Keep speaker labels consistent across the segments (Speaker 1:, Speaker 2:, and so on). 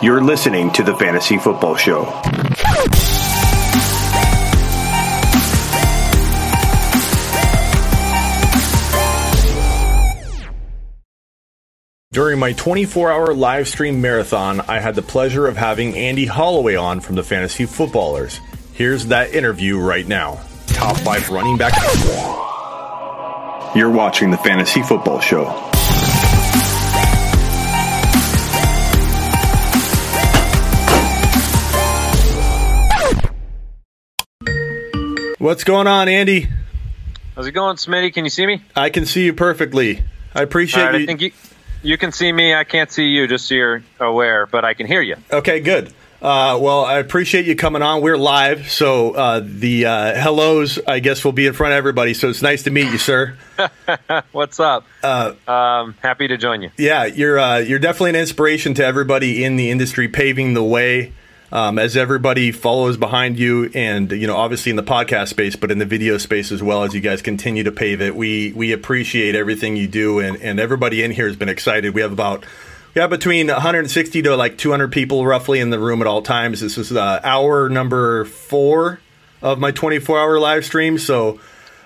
Speaker 1: You're listening to the Fantasy Football Show.
Speaker 2: During my 24 hour live stream marathon, I had the pleasure of having Andy Holloway on from the Fantasy Footballers. Here's that interview right now. Top five running back.
Speaker 1: You're watching the Fantasy Football Show.
Speaker 2: What's going on, Andy?
Speaker 3: How's it going, Smitty? Can you see me?
Speaker 2: I can see you perfectly. I appreciate
Speaker 3: right,
Speaker 2: you.
Speaker 3: I think you you can see me. I can't see you, just so you're aware, but I can hear you.
Speaker 2: Okay, good. Uh, well, I appreciate you coming on. We're live, so uh, the uh, hellos, I guess, will be in front of everybody. So it's nice to meet you, sir.
Speaker 3: What's up?
Speaker 2: Uh,
Speaker 3: Um, happy to join you.
Speaker 2: Yeah, you're uh, you're definitely an inspiration to everybody in the industry, paving the way um, as everybody follows behind you, and you know, obviously in the podcast space, but in the video space as well. As you guys continue to pave it, we we appreciate everything you do, and and everybody in here has been excited. We have about have between 160 to like 200 people roughly in the room at all times. This is uh, hour number four of my 24 hour live stream, so.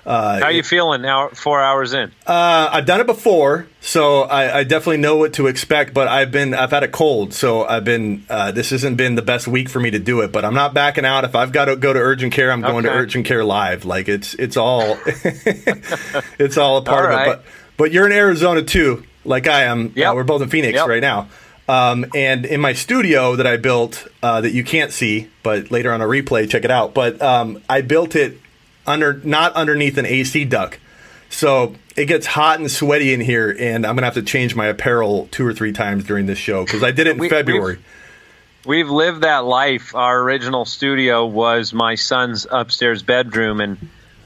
Speaker 2: Uh,
Speaker 3: How you feeling now? Four hours in.
Speaker 2: uh, I've done it before, so I, I definitely know what to expect. But I've been I've had a cold, so I've been uh, this hasn't been the best week for me to do it. But I'm not backing out. If I've got to go to urgent care, I'm going to urgent care live. Like it's it's all it's all a part
Speaker 3: All
Speaker 2: of it. But but you're in Arizona too, like I am. Uh,
Speaker 3: Yep.
Speaker 2: we're both in Phoenix
Speaker 3: Yep.
Speaker 2: right now. Um, and in my studio that I built uh, that you can't see, but later on a replay, check it out. But um, I built it under not underneath an AC duct. So it gets hot and sweaty in here, and I'm gonna have to change my apparel two or three times during this show because I did it in
Speaker 3: We-
Speaker 2: February.
Speaker 3: We've lived that life. Our original studio was my son's upstairs bedroom, and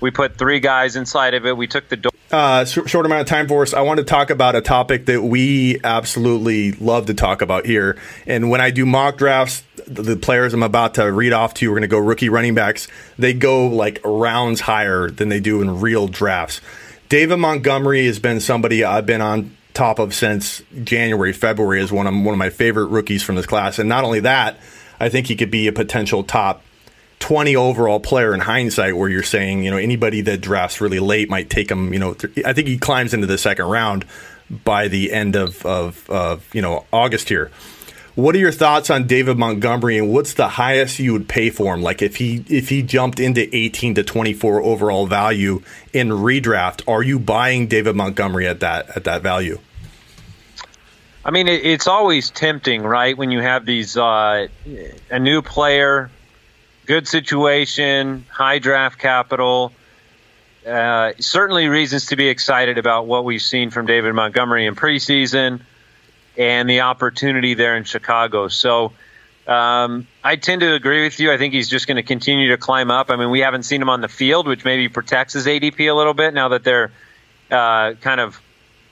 Speaker 3: we put three guys inside of it. We took the door.
Speaker 2: Uh, short amount of time for us. I want to talk about a topic that we absolutely love to talk about here. And when I do mock drafts, the, players I'm about to read off to you, we're going to go rookie running backs. They go like rounds higher than they do in real drafts. David Montgomery has been somebody I've been on top of since January, February is one of one of my favorite rookies from this class. And not only that, I think he could be a potential top 20 overall player in hindsight where you're saying, you know, anybody that drafts really late might take him, you know, th- I think he climbs into the second round by the end of, of, of, you know, August here. What are your thoughts on David Montgomery and what's the highest you would pay for him? Like if he if he jumped into 18 to 24 overall value in redraft, are you buying David Montgomery at that at that value?
Speaker 3: I mean, it, it's always tempting, right? When you have these uh, a new player, good situation, high draft capital. Uh, certainly, reasons to be excited about what we've seen from David Montgomery in preseason and the opportunity there in Chicago. So, um, I tend to agree with you. I think he's just going to continue to climb up. I mean, we haven't seen him on the field, which maybe protects his ADP a little bit now that they're uh, kind of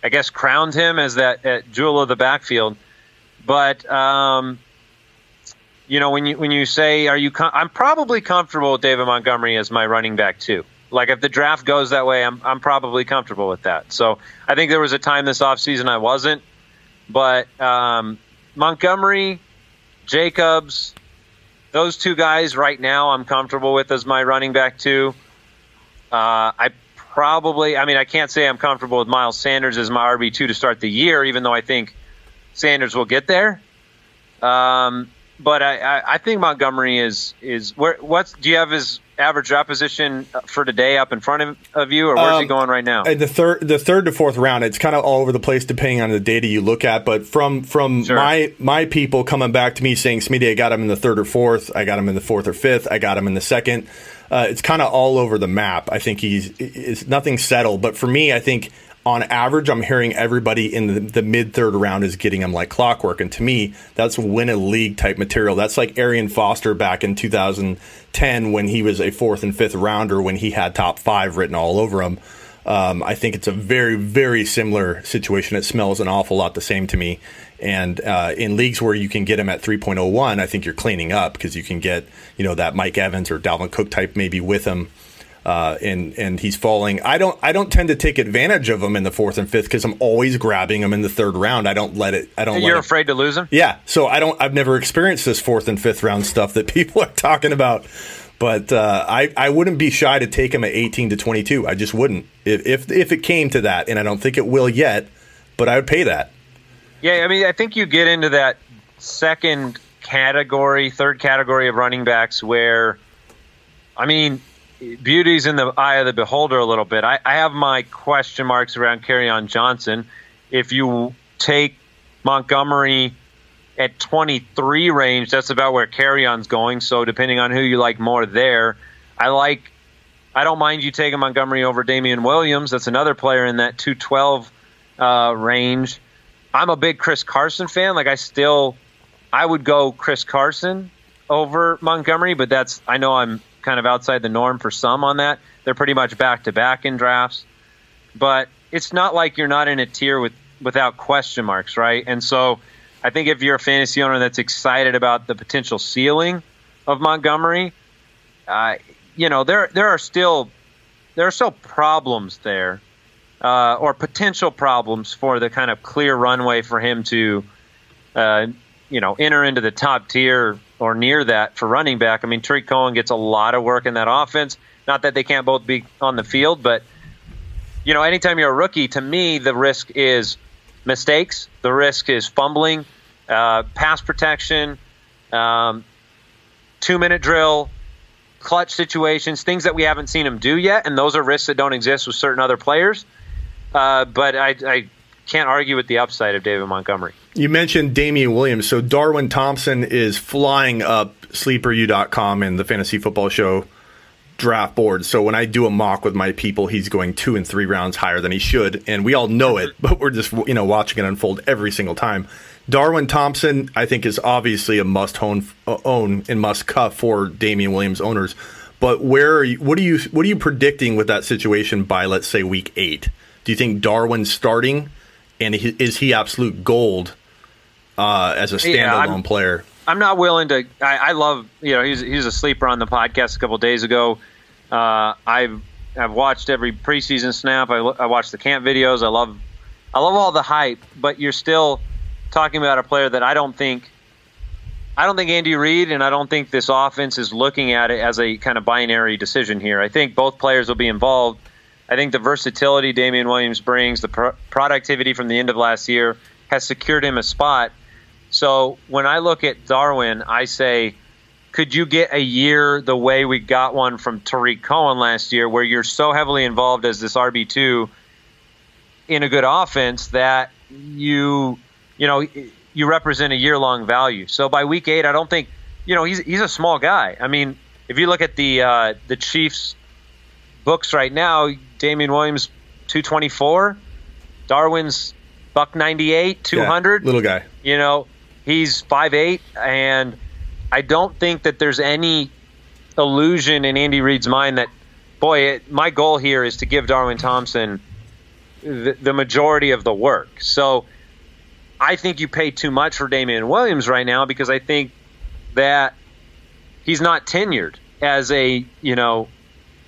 Speaker 3: I guess crowned him as that jewel of the backfield. But um, you know, when you when you say, "Are you?" Com- I'm probably comfortable with David Montgomery as my running back too. Like if the draft goes that way, I'm I'm probably comfortable with that. So I think there was a time this offseason I wasn't, but um, Montgomery, Jacobs, those two guys right now I'm comfortable with as my running back too. Uh, I probably, I mean, I can't say I'm comfortable with Miles Sanders as my RB two to start the year, even though I think Sanders will get there. Um, but I, I, I think Montgomery is is where. What's do you have his average draft position for today up in front of, of you, or where's he
Speaker 2: Um,
Speaker 3: going right now?
Speaker 2: Uh, The third, the third to fourth round, it's kind of all over the place depending on the data you look at. But from from
Speaker 3: Sure.
Speaker 2: my my people coming back to me saying, "Smitty, I got him in the third or fourth. I got him in the fourth or fifth. I got him in the second. Uh, it's kind of all over the map. I think he's it's nothing settled. But for me, I think on average, I'm hearing everybody in the, the mid third round is getting him like clockwork. And to me, that's win a league type material. That's like Arian Foster back in 2010 when he was a fourth and fifth rounder when he had top five written all over him. Um, I think it's a very, very similar situation. It smells an awful lot the same to me. And uh, in leagues where you can get him at 3.01, I think you're cleaning up because you can get, you know, that Mike Evans or Dalvin Cook type maybe with him. Uh, and and he's falling. I don't I don't tend to take advantage of him in the fourth and fifth because I'm always grabbing him in the third round. I don't let it. I don't.
Speaker 3: You're afraid
Speaker 2: it,
Speaker 3: to lose him.
Speaker 2: Yeah. So I don't. I've never experienced this fourth and fifth round stuff that people are talking about. But uh, I I wouldn't be shy to take him at 18 to 22. I just wouldn't if if if it came to that, and I don't think it will yet. But I would pay that.
Speaker 3: Yeah, I mean, I think you get into that second category, third category of running backs where, I mean, beauty's in the eye of the beholder a little bit. I, I have my question marks around Kerryon Johnson. If you take Montgomery at 23 range, that's about where Kerryon's going. So depending on who you like more there, I like. I don't mind you taking Montgomery over Damien Williams. That's another player in that 212 uh, range. I'm a big Chris Carson fan. Like I still, I would go Chris Carson over Montgomery, but that's I know I'm kind of outside the norm for some on that. They're pretty much back to back in drafts, but it's not like you're not in a tier with without question marks, right? And so I think if you're a fantasy owner that's excited about the potential ceiling of Montgomery, uh, you know there there are still there are still problems there, uh, or potential problems for the kind of clear runway for him to, uh, you know, enter into the top tier or near that for running back. I mean, Tarik Cohen gets a lot of work in that offense. Not that they can't both be on the field, but you know, anytime you're a rookie, to me, the risk is mistakes. The risk is fumbling, uh, pass protection, um, two minute drill, clutch situations, things that we haven't seen him do yet, and those are risks that don't exist with certain other players. Uh, but I, I can't argue with the upside of David Montgomery.
Speaker 2: You mentioned Damien Williams. So Darwin Thompson is flying up sleeperu.com and the fantasy football show draft board. So when I do a mock with my people, he's going two and three rounds higher than he should. And we all know it, but we're just, you know, watching it unfold every single time. Darwin Thompson, I think, is obviously a must own, uh, own and must cut for Damien Williams owners. But where are you, what are you what are you predicting with that situation by let's say week eight? Do you think Darwin's starting, and is he absolute gold uh, as a standalone yeah, player?
Speaker 3: I'm not willing to. I, I, love you know he's he's a sleeper on the podcast a couple days ago. Uh, I've I've watched every preseason snap. I, I watched the camp videos. I love I love all the hype, but you're still talking about a player that I don't think I don't think Andy Reid and I don't think this offense is looking at it as a kind of binary decision here. I think both players will be involved. I think the versatility Damien Williams brings, the pro- productivity from the end of last year, has secured him a spot. So when I look at Darwin, I say, could you get a year the way we got one from Tarik Cohen last year, where you're so heavily involved as this RB two in a good offense that you, you know, you represent a year long value. So by week eight, I don't think, you know, he's he's a small guy. I mean, if you look at the uh, the Chiefs books right now, Damien Williams, 224. Darwin's buck 98, 200.
Speaker 2: Yeah, little guy.
Speaker 3: You know, he's 5'8, and I don't think that there's any illusion in Andy Reid's mind that, boy, it, my goal here is to give Darwin Thompson the, the majority of the work. So I think you pay too much for Damien Williams right now because I think that he's not tenured as a, you know,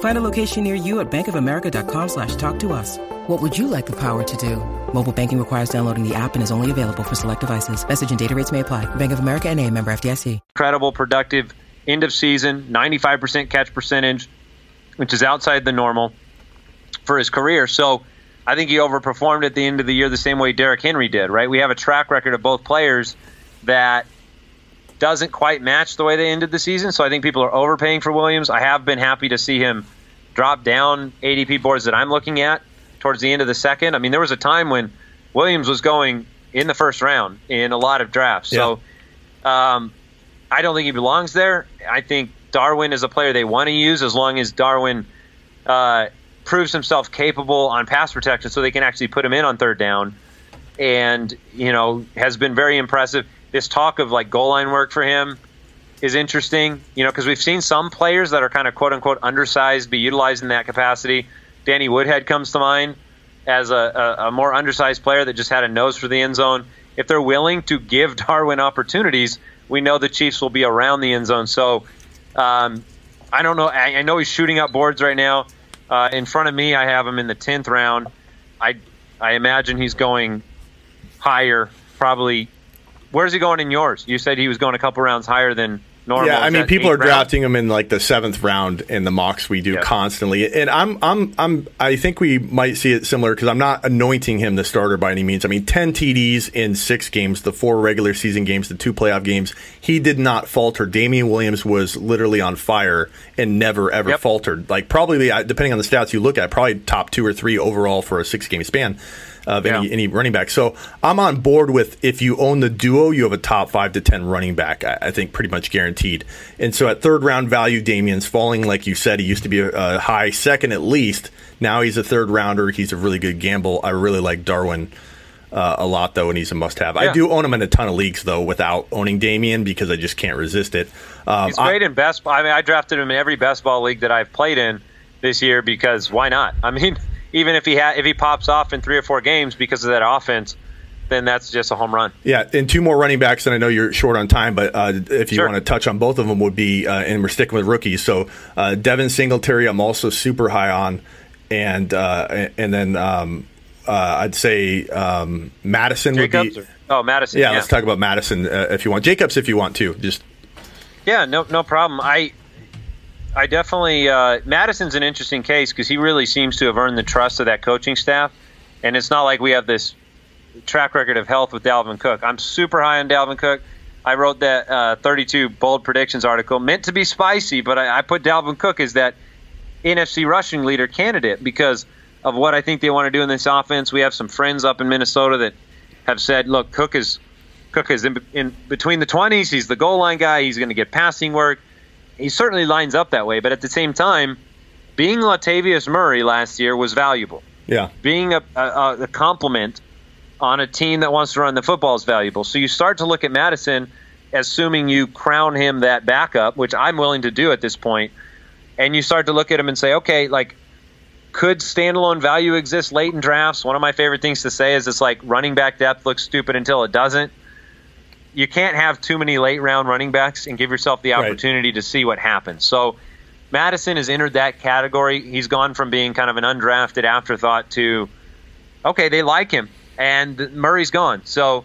Speaker 4: Find a location near you at bankofamerica.com slash talk to us. What would you like the power to do? Mobile banking requires downloading the app and is only available for select devices. Message and data rates may apply. Bank of America and a member FDIC.
Speaker 3: Incredible, productive end of season, 95% catch percentage, which is outside the normal for his career. So I think he overperformed at the end of the year the same way Derrick Henry did, right? We have a track record of both players that doesn't quite match the way they ended the season. So I think people are overpaying for Williams. I have been happy to see him drop down ADP boards that I'm looking at towards the end of the second. I mean, there was a time when Williams was going in the first round in a lot of drafts. Yeah. So um, I don't think he belongs there. I think Darwin is a player they want to use as long as Darwin uh, proves himself capable on pass protection so they can actually put him in on third down. and you know has been very impressive. This talk of like goal line work for him is interesting, you know, because we've seen some players that are kind of quote unquote undersized be utilized in that capacity. Danny Woodhead comes to mind as a, a, a more undersized player that just had a nose for the end zone. If they're willing to give Darwin opportunities, we know the Chiefs will be around the end zone. So um, I don't know. I, I, know he's shooting up boards right now. Uh, in front of me, I have him in the tenth round. I I imagine he's going higher, probably. Where's he going in yours? You said he was going a couple rounds higher than normal.
Speaker 2: Yeah, I mean, people are round? drafting him in like the seventh round in the mocks we do yeah. constantly, and I'm, I'm, I'm, I think we might see it similar because I'm not anointing him the starter by any means. I mean, ten TDs in six games, the four regular season games, the two playoff games, he did not falter. Damien Williams was literally on fire and never ever yep. faltered. Like probably, depending on the stats you look at, probably top two or three overall for a six game span of yeah. any, any running back. So I'm on board with if you own the duo, you have a top five to 10 running back, I, I think pretty much guaranteed. And so at third round value, Damien's falling, like you said, he used to be a, a high second at least. Now he's a third rounder. He's a really good gamble. I really like Darwin. Uh, a lot though, and he's a must-have. Yeah. I do own him in a ton of leagues though, without owning Damien because I just can't resist it.
Speaker 3: Um, he's great I, in best. I mean, I drafted him in every best ball league that I've played in this year because why not? I mean, even if he ha- if he pops off in three or four games because of that offense, then that's just a home run.
Speaker 2: Yeah, and two more running backs, and I know you're short on time, but uh, if you sure. want to touch on both of them, would be uh, and we're sticking with rookies. So uh, Devin Singletary, I'm also super high on, and uh, and then um, uh, I'd say um, Mattison
Speaker 3: Jacobs
Speaker 2: would be.
Speaker 3: Or, oh, Mattison.
Speaker 2: Yeah, yeah, let's talk about Mattison uh, if you want. Jacobs, if you want to, just.
Speaker 3: Yeah, no, no problem. I I definitely uh, Mattison's an interesting case because he really seems to have earned the trust of that coaching staff, and it's not like we have this track record of health with Dalvin Cook. I'm super high on Dalvin Cook. I wrote that uh, 32 bold predictions article meant to be spicy, but I, I put Dalvin Cook as that NFC rushing leader candidate because of what I think they want to do in this offense. We have some friends up in Minnesota that have said, "Look, Cook is Cook is in, in between the 20s. He's the goal line guy. He's going to get passing work." he certainly lines up that way. But at the same time, being Latavius Murray last year was valuable.
Speaker 2: Yeah,
Speaker 3: being a, a, a complement on a team that wants to run the football is valuable. So you start to look at Mattison, assuming you crown him that backup, which I'm willing to do at this point, and you start to look at him and say, okay, like could standalone value exist late in drafts? One of my favorite things to say is it's like running back depth looks stupid until it doesn't you can't have too many late round running backs and give yourself the opportunity right. to see what happens. So Mattison has entered that category. He's gone from being kind of an undrafted afterthought to okay, they like him, and Murray's gone. So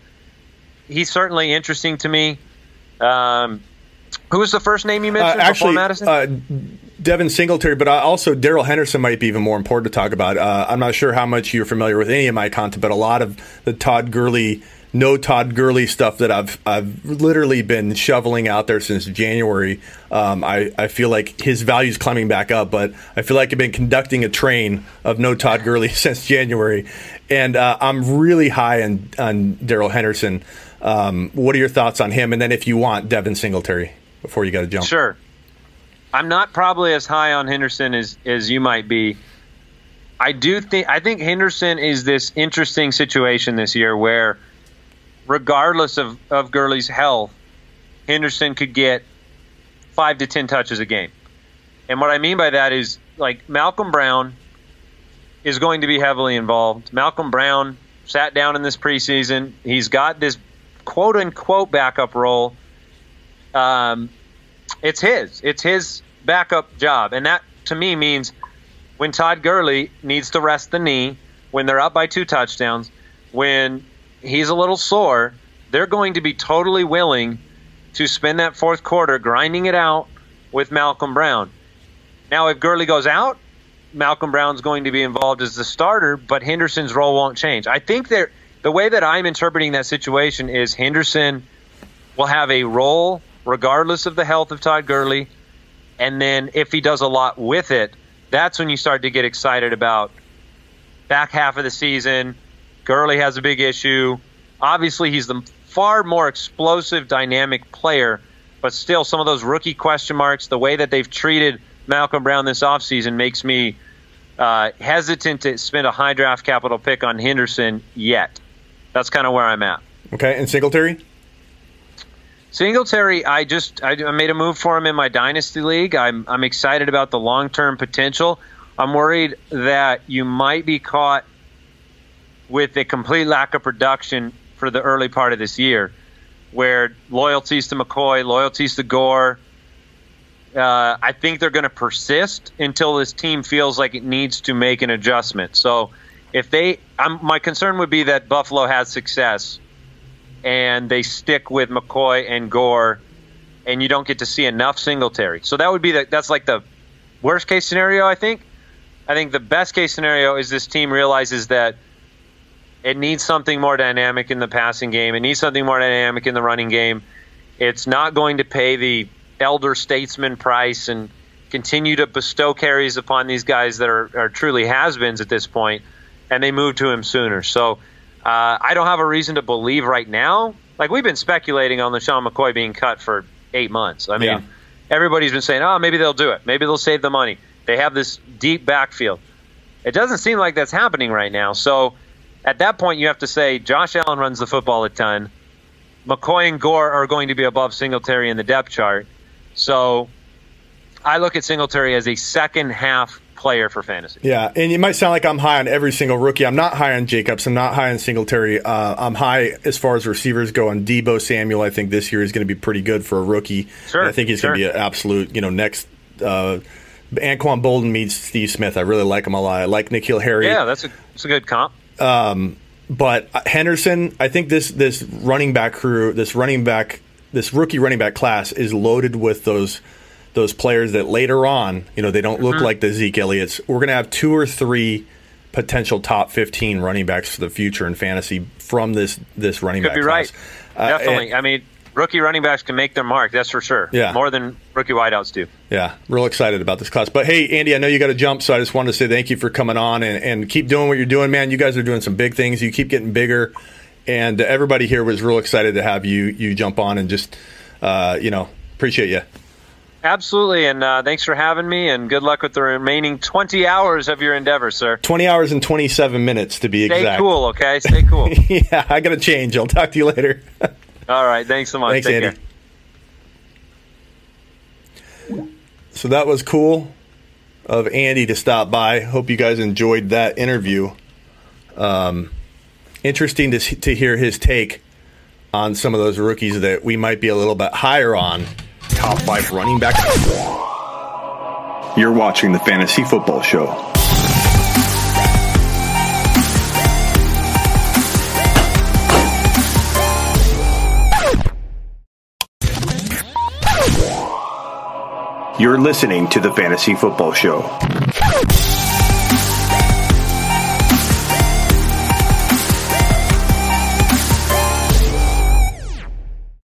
Speaker 3: he's certainly interesting to me. Um, who was the first name you mentioned uh,
Speaker 2: actually,
Speaker 3: Mattison?
Speaker 2: Uh, Devin Singletary, but also Darrell Henderson might be even more important to talk about. Uh, I'm not sure how much you're familiar with any of my content, but a lot of the Todd Gurley no Todd Gurley stuff that I've I've literally been shoveling out there since January. Um, I I feel like his value's climbing back up, but I feel like I've been conducting a train of no Todd Gurley since January, and uh, I'm really high on on Darrell Henderson. Um, what are your thoughts on him? And then if you want Devin Singletary before you got to jump.
Speaker 3: Sure. I'm not probably as high on Henderson as as you might be. I do think I think Henderson is this interesting situation this year where regardless of, of Gurley's health, Henderson could get five to ten touches a game. And what I mean by that is like Malcolm Brown is going to be heavily involved. Malcolm Brown sat down in this preseason. He's got this quote unquote backup role. Um, it's his. It's his backup job. And that to me means when Todd Gurley needs to rest the knee, when they're up by two touchdowns, when he's a little sore, they're going to be totally willing to spend that fourth quarter grinding it out with Malcolm Brown. Now, if Gurley goes out, Malcolm Brown's going to be involved as the starter, but Henderson's role won't change. I think that the way that I'm interpreting that situation is Henderson will have a role regardless of the health of Todd Gurley. And then if he does a lot with it, that's when you start to get excited about back half of the season, Gurley has a big issue. Obviously, he's the far more explosive, dynamic player, but still, some of those rookie question marks, the way that they've treated Malcolm Brown this offseason makes me uh, hesitant to spend a high draft capital pick on Henderson yet. that's kind of where I'm at.
Speaker 2: Okay, and Singletary.
Speaker 3: Singletary, I just I, made a move for him in my dynasty league. I'm I'm excited about the long term potential. I'm worried that you might be caught with a complete lack of production for the early part of this year, where loyalties to McCoy, loyalties to Gore. Uh, I think they're going to persist until this team feels like it needs to make an adjustment. So, if they, I'm, my concern would be that Buffalo has success and they stick with McCoy and Gore, and you don't get to see enough Singletary. So that would be the that's like the worst case scenario. I think. I think the best case scenario is this team realizes that it needs something more dynamic in the passing game. It needs something more dynamic in the running game. It's not going to pay the elder statesman price and continue to bestow carries upon these guys that are, are truly has-beens at this point, and they move to him sooner. So uh, I don't have a reason to believe right now. Like we've been speculating on LeSean McCoy being cut for eight months. I mean,
Speaker 2: Yeah.
Speaker 3: everybody's been saying, "Oh, maybe they'll do it. Maybe they'll save the money." They have this deep backfield. It doesn't seem like that's happening right now. So at that point, you have to say Josh Allen runs the football a ton. McCoy and Gore are going to be above Singletary in the depth chart. So I look at Singletary as a second half player for fantasy.
Speaker 2: Yeah, and it might sound like I'm high on every single rookie. I'm not high on Jacobs. I'm not high on Singletary. Uh, I'm high as far as receivers go on Deebo Samuel. I think this year is going to be pretty good for a rookie.
Speaker 3: Sure,
Speaker 2: And I think he's going to be an absolute, you know, next. Uh, Anquan Boldin meets Steve Smith. I really like him a lot. I like N'Keal Harry.
Speaker 3: Yeah, that's a that's a good comp.
Speaker 2: but Henderson, I think this this running back crew, this running back, this rookie running back class is loaded with those those players that later on, you know, they don't
Speaker 3: Mm-hmm.
Speaker 2: look like the Zeke Elliott's. We're going to have two or three potential top 15 running backs for the future in fantasy from this this running back.
Speaker 3: Could
Speaker 2: back
Speaker 3: be right.
Speaker 2: class. Uh,
Speaker 3: Definitely.
Speaker 2: and-
Speaker 3: I mean, rookie running backs can make their mark. That's for sure.
Speaker 2: Yeah.
Speaker 3: More than rookie wideouts do.
Speaker 2: Yeah, real excited about this class. But hey, Andy, I know you got to jump, so I just wanted to say thank you for coming on and, and keep doing what you're doing, man. You guys are doing some big things. You keep getting bigger, and everybody here was real excited to have you you jump on and just uh, you know appreciate you.
Speaker 3: Absolutely. And uh, thanks for having me. And good luck with the remaining 20 hours of your endeavor, sir.
Speaker 2: Twenty hours and twenty seven minutes to be
Speaker 3: Stay
Speaker 2: exact.
Speaker 3: Stay cool, okay? Stay cool.
Speaker 2: yeah, I got to change. I'll talk to you later.
Speaker 3: All right. Thanks so much.
Speaker 2: Thanks,
Speaker 3: Take
Speaker 2: Andy.
Speaker 3: care.
Speaker 2: So that was cool of Andy to stop by. Hope you guys enjoyed that interview. Um, interesting to to hear his take on some of those rookies that we might be a little bit higher on. Top five running back.
Speaker 1: You're watching the Fantasy Football Show. You're listening to the Fantasy Football Show.